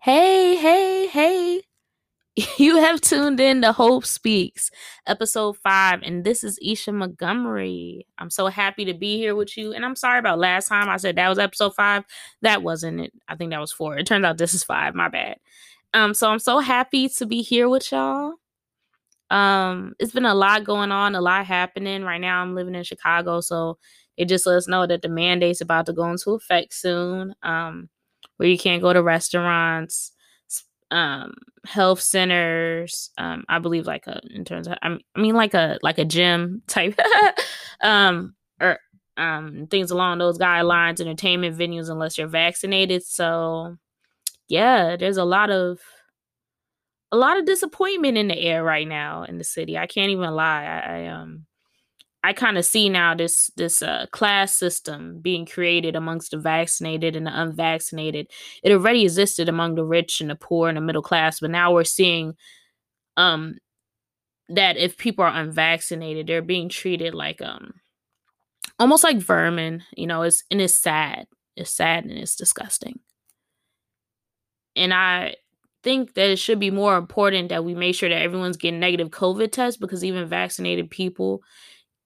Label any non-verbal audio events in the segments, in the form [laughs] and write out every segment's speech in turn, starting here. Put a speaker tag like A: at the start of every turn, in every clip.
A: Hey, hey, hey. [laughs] You have tuned in to Hope Speaks, episode five, and this is Isha Montgomery. I'm so happy to be here with you, and I'm sorry about last time I said that was episode five. That wasn't it. I think that was four. It turns out this is five. My bad. Um, so I'm so happy to be here with y'all. Um, it's been a lot going on, a lot happening. Right now, I'm living in Chicago, so it just let us know that the mandate's about to go into effect soon. Um, where you can't go to restaurants, um, health centers. Um, I believe like a in terms of I mean like a like a gym type, [laughs] um, or um things along those guidelines. Entertainment venues unless you're vaccinated. So yeah, there's a lot of a lot of disappointment in the air right now in the city. I can't even lie. I, I um I kind of see now this this uh, class system being created amongst the vaccinated and the unvaccinated. It already existed among the rich and the poor and the middle class, but now we're seeing um that if people are unvaccinated, they're being treated like um almost like vermin. You know, it's and it's sad. It's sad and it's disgusting. And I think that it should be more important that we make sure that everyone's getting negative COVID tests because even vaccinated people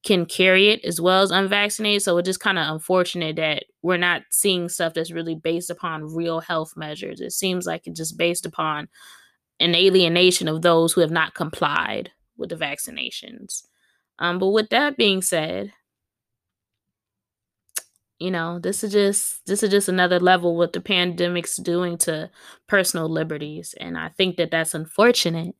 A: can carry it as well as unvaccinated. So it's just kind of unfortunate that we're not seeing stuff that's really based upon real health measures. It seems like it's just based upon an alienation of those who have not complied with the vaccinations. Um, but with that being said, you know, this is just this is just another level what the pandemic's doing to personal liberties, and I think that that's unfortunate.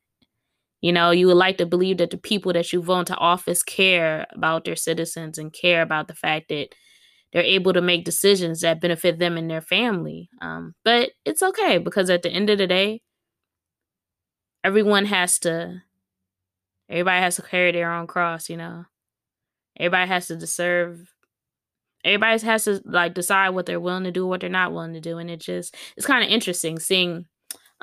A: You know, you would like to believe that the people that you vote into office care about their citizens and care about the fact that they're able to make decisions that benefit them and their family. Um, but it's okay because at the end of the day, everyone has to, everybody has to carry their own cross, you know? Everybody has to deserve, everybody has to like decide what they're willing to do, what they're not willing to do. And it just, it's kind of interesting seeing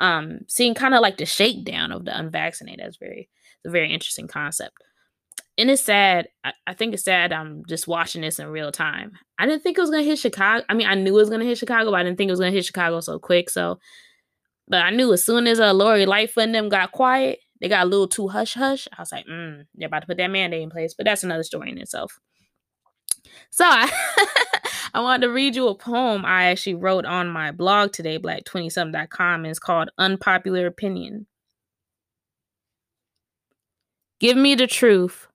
A: um, seeing kind of like the shakedown of the unvaccinated. That's very, a very interesting concept. And it's sad. I, I, think it's sad. I'm just watching this in real time. I didn't think it was gonna hit Chicago. I mean, I knew it was gonna hit Chicago, but I didn't think it was gonna hit Chicago so quick. So, but I knew as soon as uh, Lori Lightfoot and them got quiet, they got a little too hush hush. I was like, mm, they're about to put that mandate in place. But that's another story in itself. So I, [laughs] I wanted to read you a poem I actually wrote on my blog today, black20something.com. It's called Unpopular Opinion. Give me the truth.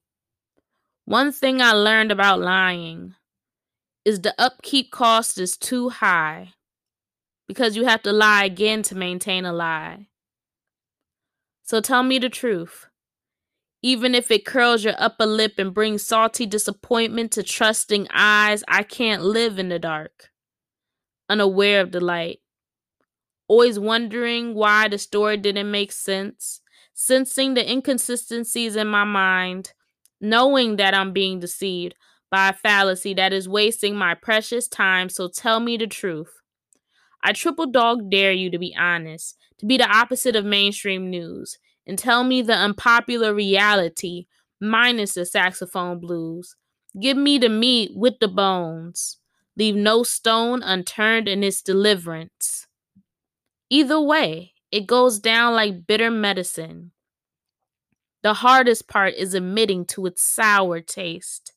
A: One thing I learned about lying is the upkeep cost is too high because you have to lie again to maintain a lie. So tell me the truth even if it curls your upper lip and brings salty disappointment to trusting eyes, I can't live in the dark, unaware of the light. Always wondering why the story didn't make sense, sensing the inconsistencies in my mind, knowing that I'm being deceived by a fallacy that is wasting my precious time, so tell me the truth. I triple dog dare you to be honest, to be the opposite of mainstream news and tell me the unpopular reality minus the saxophone blues. Give me the meat with the bones. Leave no stone unturned in its deliverance. Either way, it goes down like bitter medicine. The hardest part is admitting to its sour taste.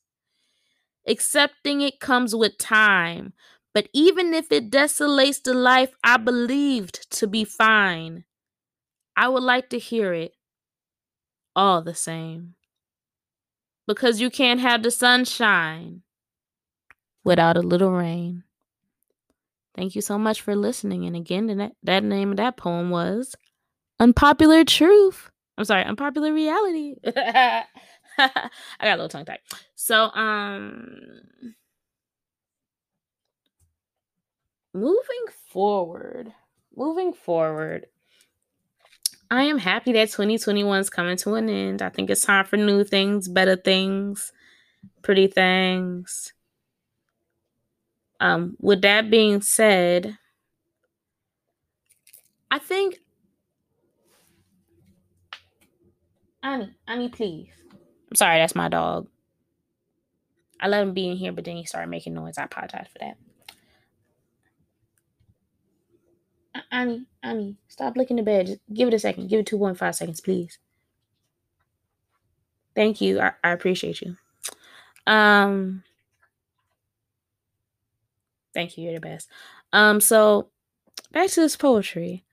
A: Accepting it comes with time, but even if it desolates the life I believed to be fine, I would like to hear it all the same. Because you can't have the sunshine without a little rain. Thank you so much for listening. And again, that, name of that poem was Unpopular Truth. I'm sorry, Unpopular Reality. [laughs] I got a little tongue tied. So, um, moving forward, moving forward, I am happy that 2021 is coming to an end. I think it's time for new things, better things, pretty things. Um, with that being said, I think Annie, Annie, please. I'm sorry, that's my dog. I let him be in here, but then he started making noise. I apologize for that. Annie, Annie, stop licking the bed. Just give it a second. Give it 2.5 seconds, please. Thank you. I, I appreciate you. Um, thank you. You're the best. Um, so back to this poetry.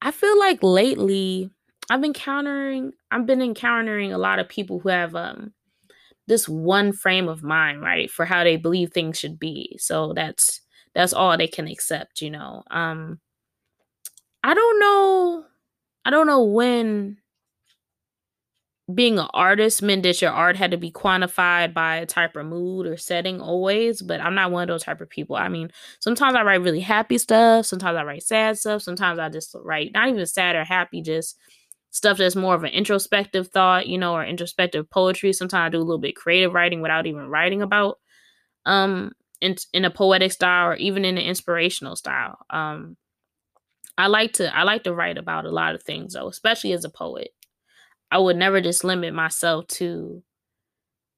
A: I feel like lately I've been encountering I've been encountering a lot of people who have um this one frame of mind, right, for how they believe things should be. So that's that's all they can accept, you know. Um I don't know I don't know when being an artist meant that your art had to be quantified by a type of mood or setting always, but I'm not one of those type of people. I mean, sometimes I write really happy stuff, sometimes I write sad stuff, sometimes I just write not even sad or happy, just stuff that's more of an introspective thought, you know, or introspective poetry. Sometimes I do a little bit creative writing without even writing about um in in a poetic style or even in an inspirational style. Um I like to I like to write about a lot of things though, especially as a poet. I would never just limit myself to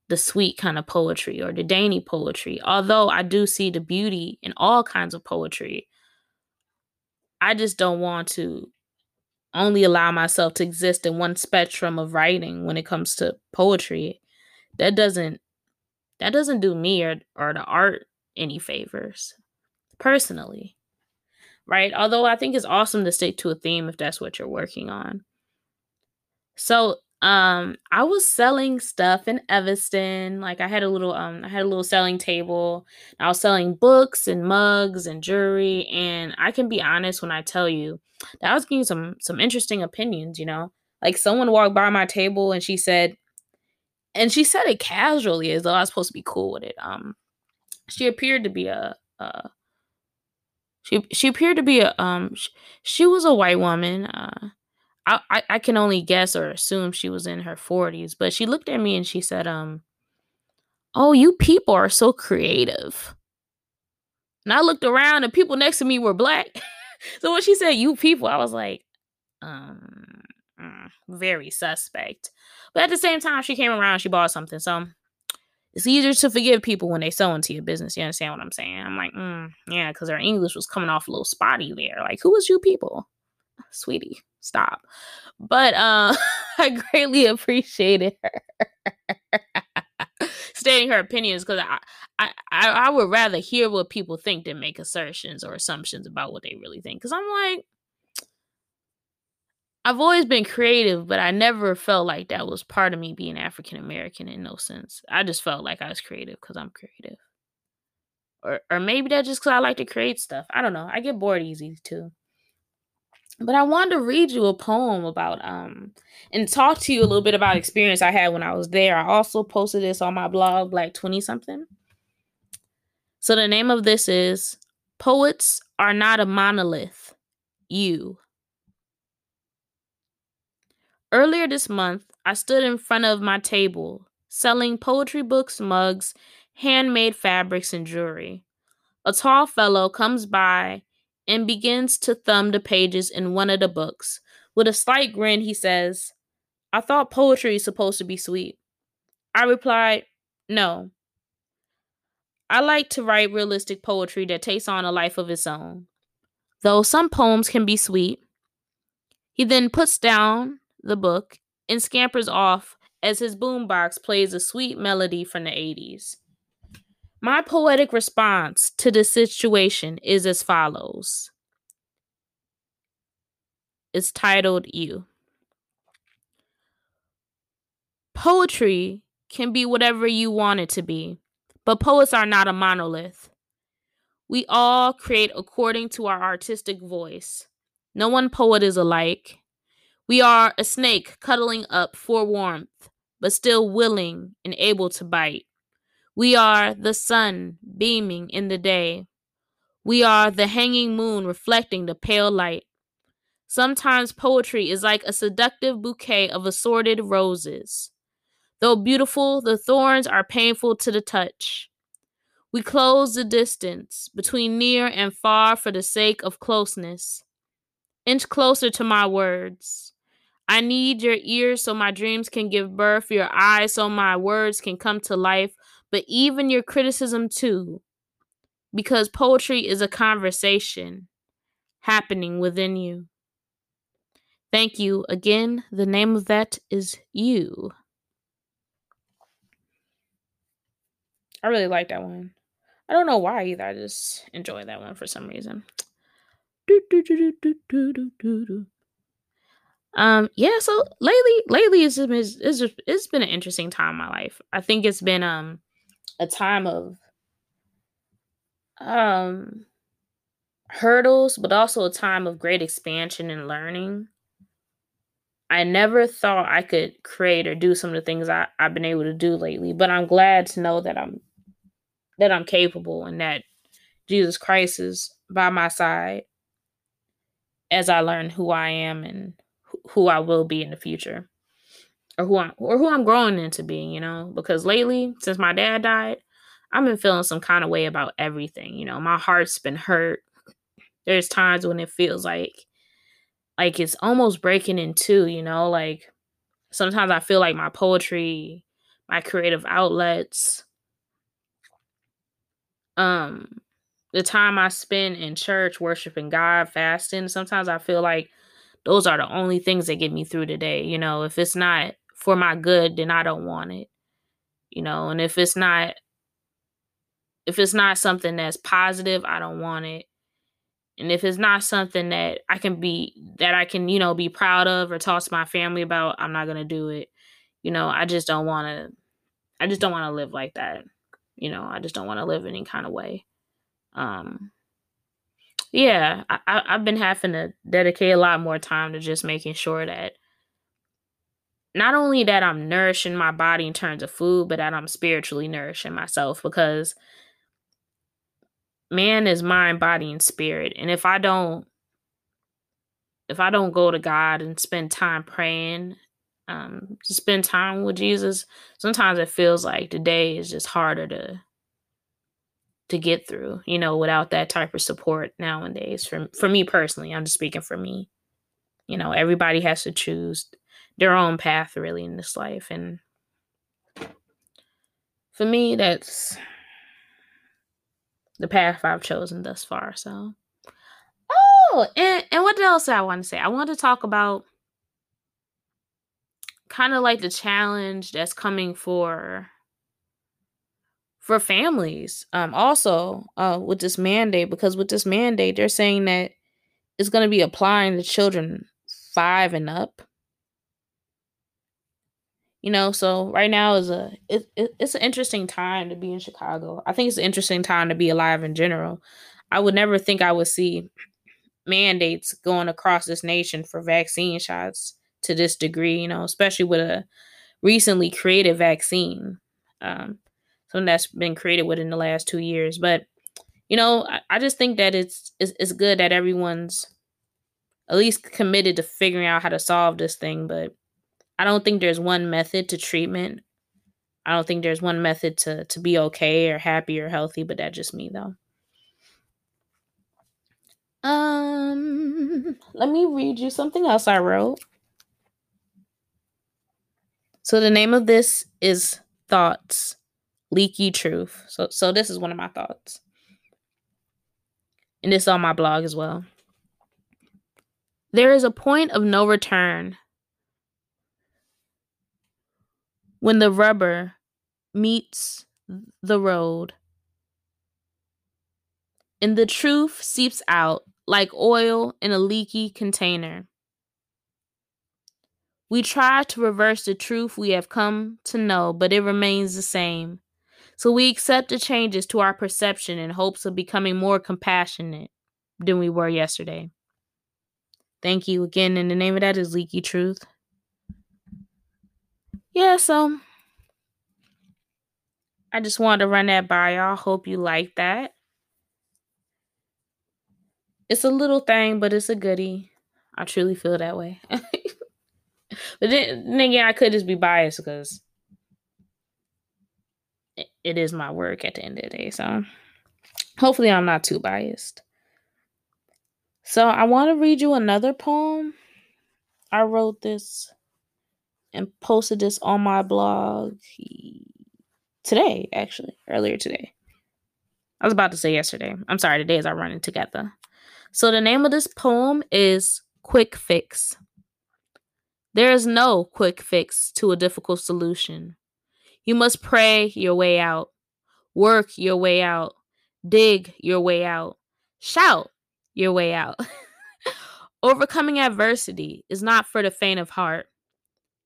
A: the sweet kind of poetry or the dainty poetry. Although I do see the beauty in all kinds of poetry, I just don't want to only allow myself to exist in one spectrum of writing when it comes to poetry. That doesn't that doesn't do me or, or the art any favors personally. Right? Although I think it's awesome to stick to a theme if that's what you're working on. So um I was selling stuff in Evanston. Like I had a little um I had a little selling table. I was selling books and mugs and jewelry and I can be honest when I tell you that I was getting some some interesting opinions, you know. Like someone walked by my table and she said and she said it casually as though I was supposed to be cool with it. Um she appeared to be a uh she she appeared to be a um she, she was a white woman. Uh I, I, can only guess or assume she was in her 40s, but she looked at me and she said, um, Oh, you people are so creative. And I looked around and people next to me were black. [laughs] so when she said you people, I was like, um, mm, very suspect. But at the same time, she came around, she bought something. So it's easier to forgive people when they sell into your business. You understand what I'm saying? I'm like, mm, yeah, because her English was coming off a little spotty there. Like, who was you people? [laughs] Sweetie stop. But uh, [laughs] I greatly appreciated her [laughs] stating her opinions because I, I I would rather hear what people think than make assertions or assumptions about what they really think. Because I'm like, I've always been creative, but I never felt like that was part of me being African American in no sense. I just felt like I was creative because I'm creative. Or, or maybe that's just because I like to create stuff. I don't know. I get bored easy too. But I wanted to read you a poem about um and talk to you a little bit about experience I had when I was there. I also posted this on my blog, Black 20 something. So the name of this is Poets Are Not a Monolith. You. Earlier this month, I stood in front of my table selling poetry books, mugs, handmade fabrics, and jewelry. A tall fellow comes by and begins to thumb the pages in one of the books. With a slight grin, he says, I thought poetry is supposed to be sweet. I replied, No. I like to write realistic poetry that takes on a life of its own, though some poems can be sweet. He then puts down the book and scampers off as his boombox plays a sweet melody from the 80s. My poetic response to the situation is as follows. It's titled You. Poetry can be whatever you want it to be, but poets are not a monolith. We all create according to our artistic voice. No one poet is alike. We are a snake cuddling up for warmth, but still willing and able to bite. We are the sun beaming in the day. We are the hanging moon reflecting the pale light. Sometimes poetry is like a seductive bouquet of assorted roses. Though beautiful, the thorns are painful to the touch. We close the distance between near and far for the sake of closeness. Inch closer to my words. I need your ears so my dreams can give birth, your eyes so my words can come to life, but even your criticism too, because poetry is a conversation. happening within you. Thank you. Again, the name of that is you. I really like that one. I don't know why either. I just enjoy that one for some reason. Um, yeah, so lately lately it's it's, it's been an interesting time in my life. I think it's been um a time of um hurdles, but also a time of great expansion and learning. I never thought I could create or do some of the things I, I've been able to do lately, but I'm glad to know that I'm that I'm capable and that Jesus Christ is by my side as I learn who I am and who I will be in the future. Or who I'm or who I'm growing into being, you know, because lately, since my dad died, I've been feeling some kind of way about everything. You know, my heart's been hurt. There's times when it feels like like it's almost breaking in two, you know, like sometimes I feel like my poetry, my creative outlets, um the time I spend in church worshiping God, fasting, sometimes I feel like those are the only things that get me through the day. You know, if it's not for my good, then I don't want it. You know, and if it's not if it's not something that's positive, I don't want it. And if it's not something that I can be that I can, you know, be proud of or talk to my family about, I'm not going to do it. You know, I just don't want to I just don't want to live like that. You know, I just don't want to live any kind of way. Um yeah, I, I've been having to dedicate a lot more time to just making sure that not only that I'm nourishing my body in terms of food, but that I'm spiritually nourishing myself because man is mind, body, and spirit. And if I don't if I don't go to God and spend time praying, um, to spend time with Jesus, sometimes it feels like the day is just harder to to get through, you know, without that type of support nowadays. For for me personally, I'm just speaking for me. You know, everybody has to choose their own path really in this life and for me that's the path I've chosen thus far. So Oh, and, and what else I want to say? I want to talk about kind of like the challenge that's coming for for families um also uh with this mandate because with this mandate they're saying that it's going to be applying to children 5 and up. You know so right now is a it, it, it's an interesting time to be in chicago. I think it's an interesting time to be alive in general. I would never think i would see mandates going across this nation for vaccine shots to this degree you know especially with a recently created vaccine. Um something that's been created within the last two years. But you know, I, I just think that it's, it's it's good that everyone's at least committed to figuring out how to solve this thing. But I don't think there's one method to treatment. I don't think there's one method to to be okay or happy or healthy. But that's just me though. Um, let me read you something else I wrote. So the name of this is Thoughts leaky truth. So so this is one of my thoughts. And this on my blog as well. There is a point of no return when the rubber meets the road and the truth seeps out like oil in a leaky container. We try to reverse the truth we have come to know, but it remains the same. So we accept the changes to our perception in hopes of becoming more compassionate than we were yesterday. Thank you again. And the name of that is Leaky Truth. Yeah, so I just wanted to run that by y'all. Hope you like that. It's a little thing, but it's a goodie. I truly feel that way. [laughs] but then, then I could just be biased because it is my work at the end of the day. So hopefully I'm not too biased. So I want to read you another poem. I wrote this and posted this on my blog today, actually, earlier today. I was about to say yesterday. I'm sorry, the days are running together. So the name of this poem is Quick Fix. There is no quick fix to a difficult solution. You must pray your way out, work your way out, dig your way out, shout your way out. [laughs] Overcoming adversity is not for the faint of heart.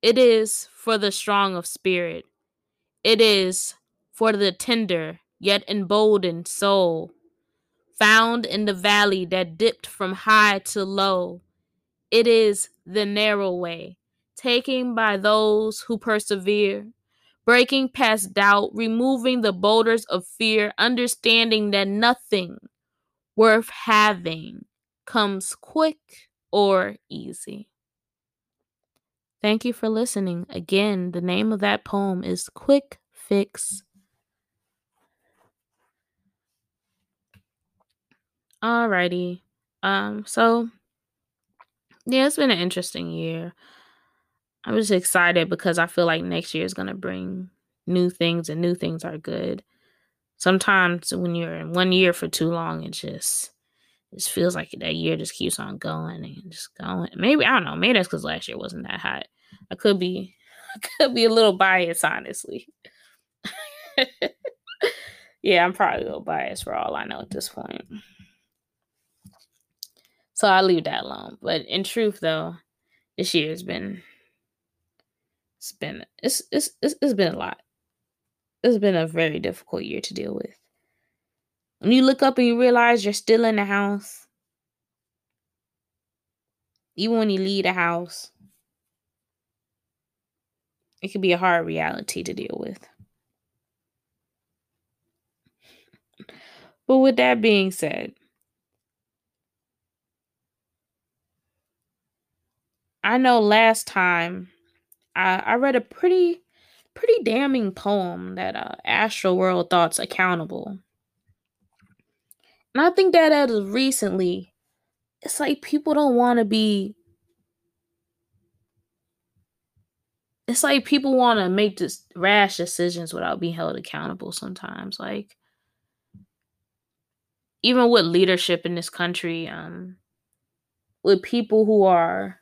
A: It is for the strong of spirit. It is for the tender yet emboldened soul, found in the valley that dipped from high to low. It is the narrow way, taken by those who persevere, breaking past doubt, removing the boulders of fear, understanding that nothing worth having comes quick or easy. Thank you for listening. Again, the name of that poem is Quick Fix. Alrighty. Um, so yeah, it's been an interesting year. I'm just excited because I feel like next year is gonna bring new things and new things are good. Sometimes when you're in one year for too long, it just it just feels like that year just keeps on going and just going. Maybe I don't know. Maybe that's because last year wasn't that hot. I could be, [laughs] I could be a little biased, honestly. [laughs] yeah, I'm probably a little biased for all I know at this point. So I'll leave that alone. But in truth, though, this year has been, it's been, it's, it's, it's, it's been a lot. It's been a very difficult year to deal with. When you look up and you realize you're still in the house, even when you leave the house, it can be a hard reality to deal with. But with that being said, I know last time I, I read a pretty pretty damning poem that uh, Astroworld thoughts accountable. And I think that as recently, it's like people don't want to be it's like people want to make just rash decisions without being held accountable sometimes like even with leadership in this country um with people who are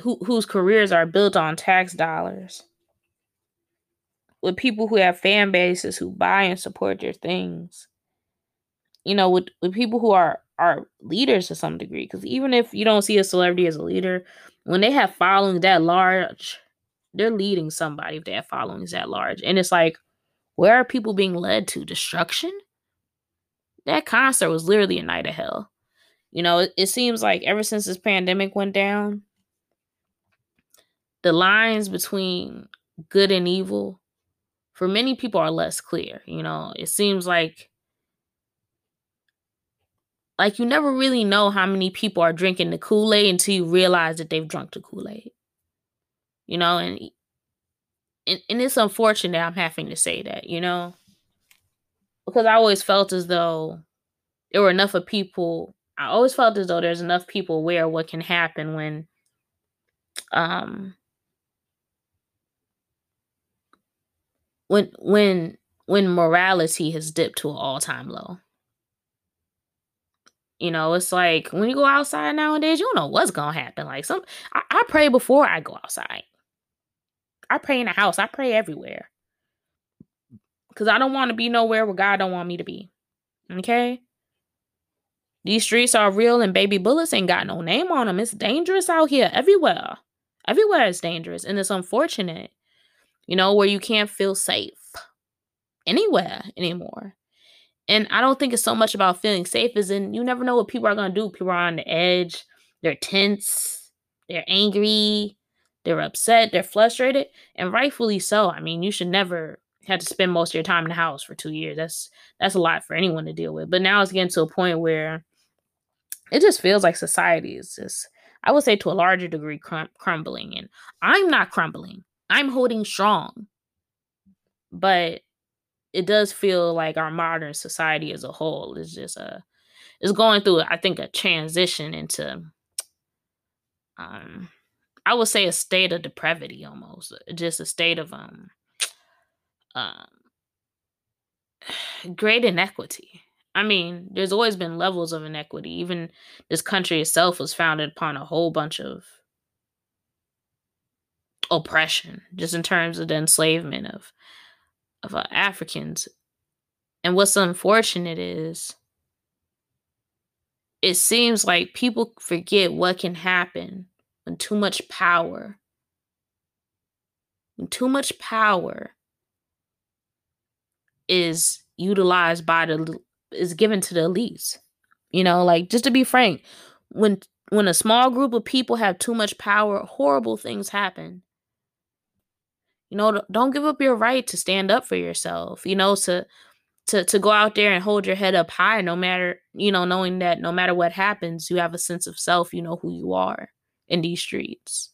A: who whose careers are built on tax dollars with people who have fan bases who buy and support their things you know with with people who are are leaders to some degree because even if you don't see a celebrity as a leader when they have followings that large, they're leading somebody if they have followings that large. And it's like, where are people being led to? Destruction? That concert was literally a night of hell. You know, it, it seems like ever since this pandemic went down, the lines between good and evil for many people are less clear. You know, it seems like like you never really know how many people are drinking the Kool-Aid until you realize that they've drunk the Kool-Aid. You know, and and, and it's unfortunate I'm having to say that, you know. Because I always felt as though there were enough of people I always felt as though there's enough people aware what can happen when um when when when morality has dipped to an all-time low. You know, it's like when you go outside nowadays, you don't know what's gonna happen. Like some I, I pray before I go outside. I pray in the house. I pray everywhere. Cause I don't want to be nowhere where God don't want me to be. Okay? These streets are real and baby bullets ain't got no name on them. It's dangerous out here everywhere. Everywhere is dangerous. And it's unfortunate, you know, where you can't feel safe anywhere anymore. And I don't think it's so much about feeling safe as in you never know what people are gonna do. People are on the edge, they're tense, they're angry, they're upset, they're frustrated, and rightfully so. I mean, you should never have to spend most of your time in the house for two years. That's that's a lot for anyone to deal with. But now it's getting to a point where it just feels like society is just, I would say, to a larger degree, crum- crumbling. And I'm not crumbling. I'm holding strong. But it does feel like our modern society as a whole is just a is going through I think a transition into um I would say a state of depravity almost just a state of um um great inequity I mean, there's always been levels of inequity. Even this country itself was founded upon a whole bunch of oppression, just in terms of the enslavement of of uh, Africans. And what's unfortunate is it seems like people forget what can happen when too much power when too much power is utilized by the is given to the elites. You know, like just to be frank, when when a small group of people have too much power, horrible things happen. You know, don't give up your right to stand up for yourself. You know, to to to go out there and hold your head up high no matter, you know, knowing that no matter what happens, you have a sense of self, you know who you are in these streets.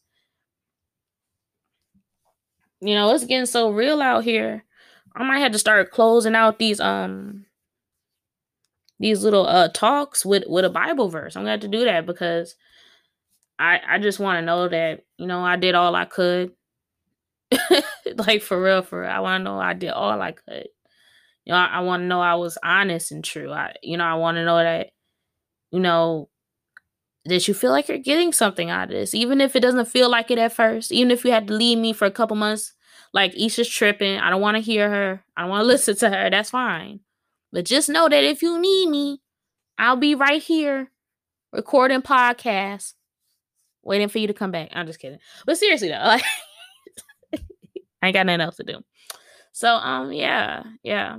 A: You know, it's getting so real out here. I might have to start closing out these um these little uh talks with with a Bible verse. I'm gonna have to do that because I I just want to know that you know I did all I could. [laughs] like for real, for real. I want to know I did all I could. You know, I, I want to know I was honest and true. I you know I want to know that you know that you feel like you're getting something out of this, even if it doesn't feel like it at first. Even if you had to leave me for a couple months, like Isha's tripping. I don't want to hear her. I don't want to [laughs] listen to her. That's fine. But just know that if you need me, I'll be right here recording podcasts, waiting for you to come back. I'm just kidding. But seriously though, [laughs] like I ain't got nothing else to do. So um yeah, yeah.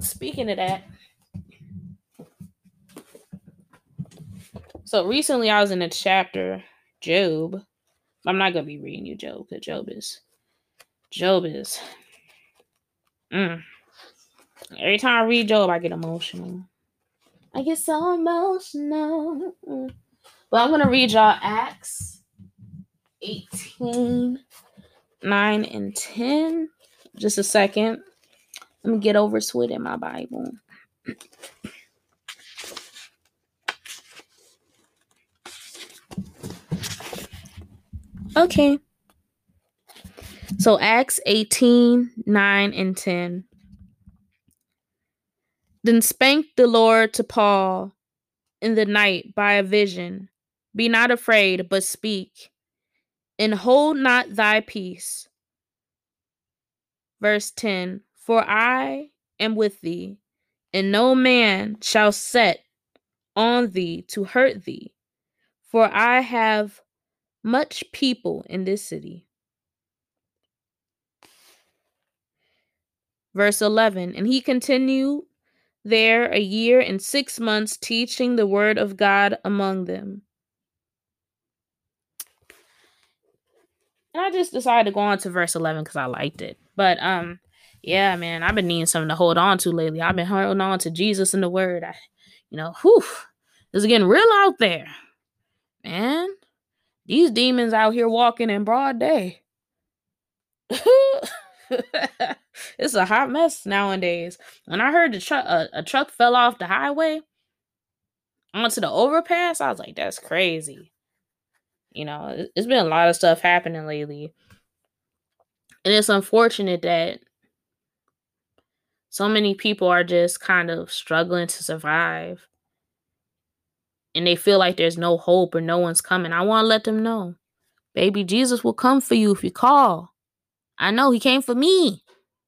A: Speaking of that. So recently I was in a chapter, Job. I'm not gonna be reading you Job because Job is Job is Mm. Every time I read Job, I get emotional. I get so emotional. But I'm to read y'all Acts 18, 9, and 10. Just a second. Let me get over to it in my Bible. Okay. So Acts 18, 9, and 10. Then spake the Lord to Paul in the night by a vision Be not afraid, but speak, and hold not thy peace. Verse 10 For I am with thee, and no man shall set on thee to hurt thee, for I have much people in this city. Verse 11 And he continued there a year and six months, teaching the word of God among them. And I just decided to go on to verse 11 because I liked it. But, um, yeah, man, I've been needing something to hold on to lately. I've been holding on to Jesus and the word. I, you know, whew, is getting real out there. Man, these demons out here walking in broad day. [laughs] it's a hot mess nowadays. When I heard the truck a, a truck fell off the highway onto the overpass, I was like, that's crazy. You know, it, it's been a lot of stuff happening lately. And it's unfortunate that so many people are just kind of struggling to survive. And they feel like there's no hope or no one's coming. I want to let them know, baby, Jesus will come for you if you call. I know he came for me.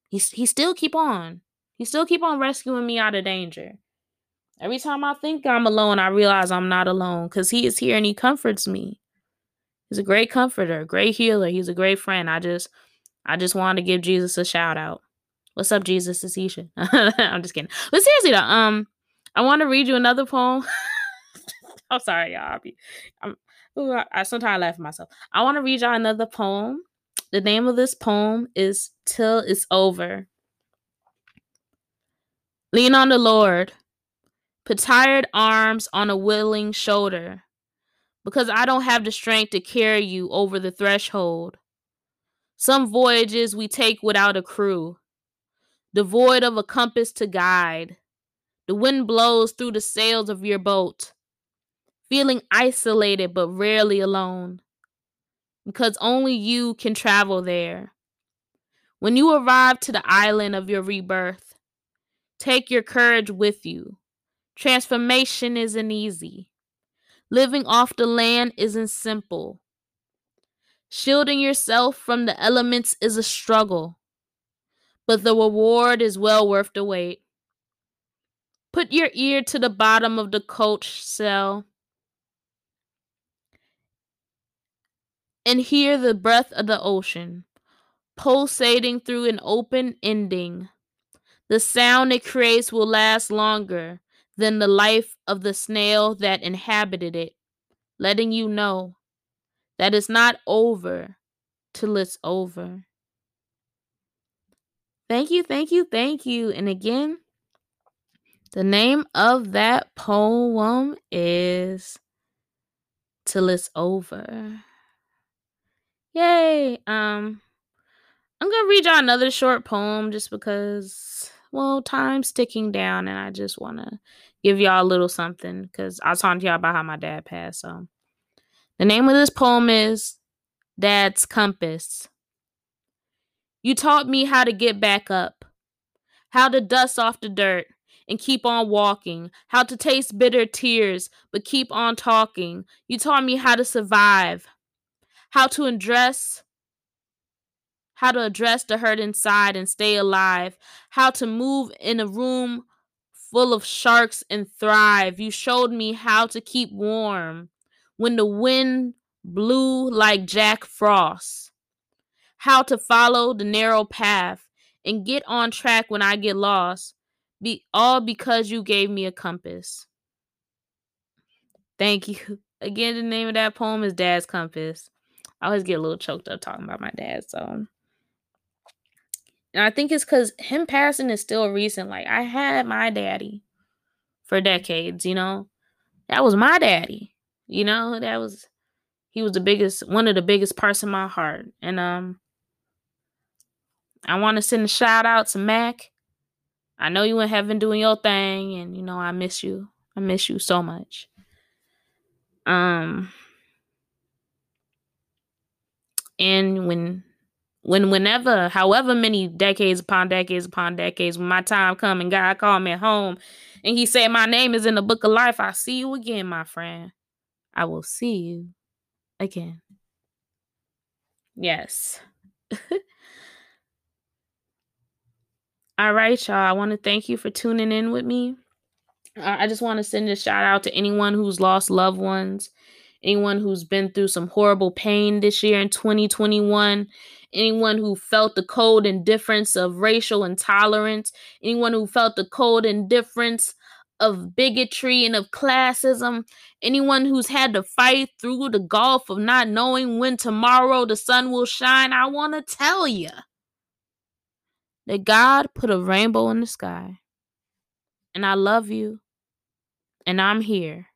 A: He he still keep on. He still keep on rescuing me out of danger. Every time I think I'm alone, I realize I'm not alone because he is here and he comforts me. He's a great comforter, great healer. He's a great friend. I just I just wanted to give Jesus a shout out. What's up, Jesus? It's Isha. [laughs] I'm just kidding. But seriously though, um, I want to read you another poem. [laughs] I'm sorry, y'all. I'm, ooh, I, I sometimes laugh at myself. I want to read y'all another poem the name of this poem is Till It's Over. Lean on the Lord. Put tired arms on a willing shoulder. Because I don't have the strength to carry you over the threshold. Some voyages we take without a crew, devoid of a compass to guide. The wind blows through the sails of your boat, feeling isolated but rarely alone because only you can travel there. When you arrive to the island of your rebirth, Take your courage with you. Transformation isn't easy. Living off the land isn't simple. Shielding yourself from the elements is a struggle, but the reward is well worth the wait. Put your ear to the bottom of the coach cell and hear the breath of the ocean pulsating through an open ending. The sound it creates will last longer than the life of the snail that inhabited it, letting you know that it's not over till it's over. Thank you, thank you, thank you. And again, the name of that poem is Till It's Over. Yay. Um I'm going to read y'all another short poem just because well, time's ticking down and I just want to give y'all a little something cuz I was talking to y'all about how my dad passed. So the name of this poem is Dad's Compass. You taught me how to get back up, how to dust off the dirt and keep on walking, how to taste bitter tears but keep on talking. You taught me how to survive, how to address how to address the hurt inside and stay alive, how to move in a room full of sharks and thrive. You showed me how to keep warm when the wind blew like Jack Frost, how to follow the narrow path and get on track when I get lost, be all because you gave me a compass. Thank you. Again, the name of that poem is Dad's Compass. I always get a little choked up talking about my dad, so and I think it's because him passing is still recent. Like I had my daddy for decades, you know. That was my daddy. You know, that was he was the biggest one of the biggest parts of my heart. And um I want to send a shout out to Mac. I know you in heaven doing your thing and you know I miss you. I miss you so much. Um and when when whenever however many decades upon decades upon decades when my time come and god called me home and he said my name is in the book of life i see you again my friend. I will see you again. Yes. [laughs] All right y'all. I want to thank you for tuning in with me. I just want to send a shout out to anyone who's lost loved ones anyone who's been through some horrible pain this year in 2021 anyone who felt the cold indifference of racial intolerance, anyone who felt the cold indifference of bigotry and of classism, anyone who's had to fight through the gulf of not knowing when tomorrow the sun will shine, I want to tell you that God put a rainbow in the sky. And I love you. And I'm here.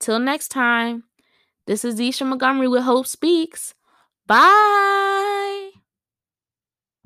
A: Till next time, this is Isha Montgomery with Hope Speaks. Bye.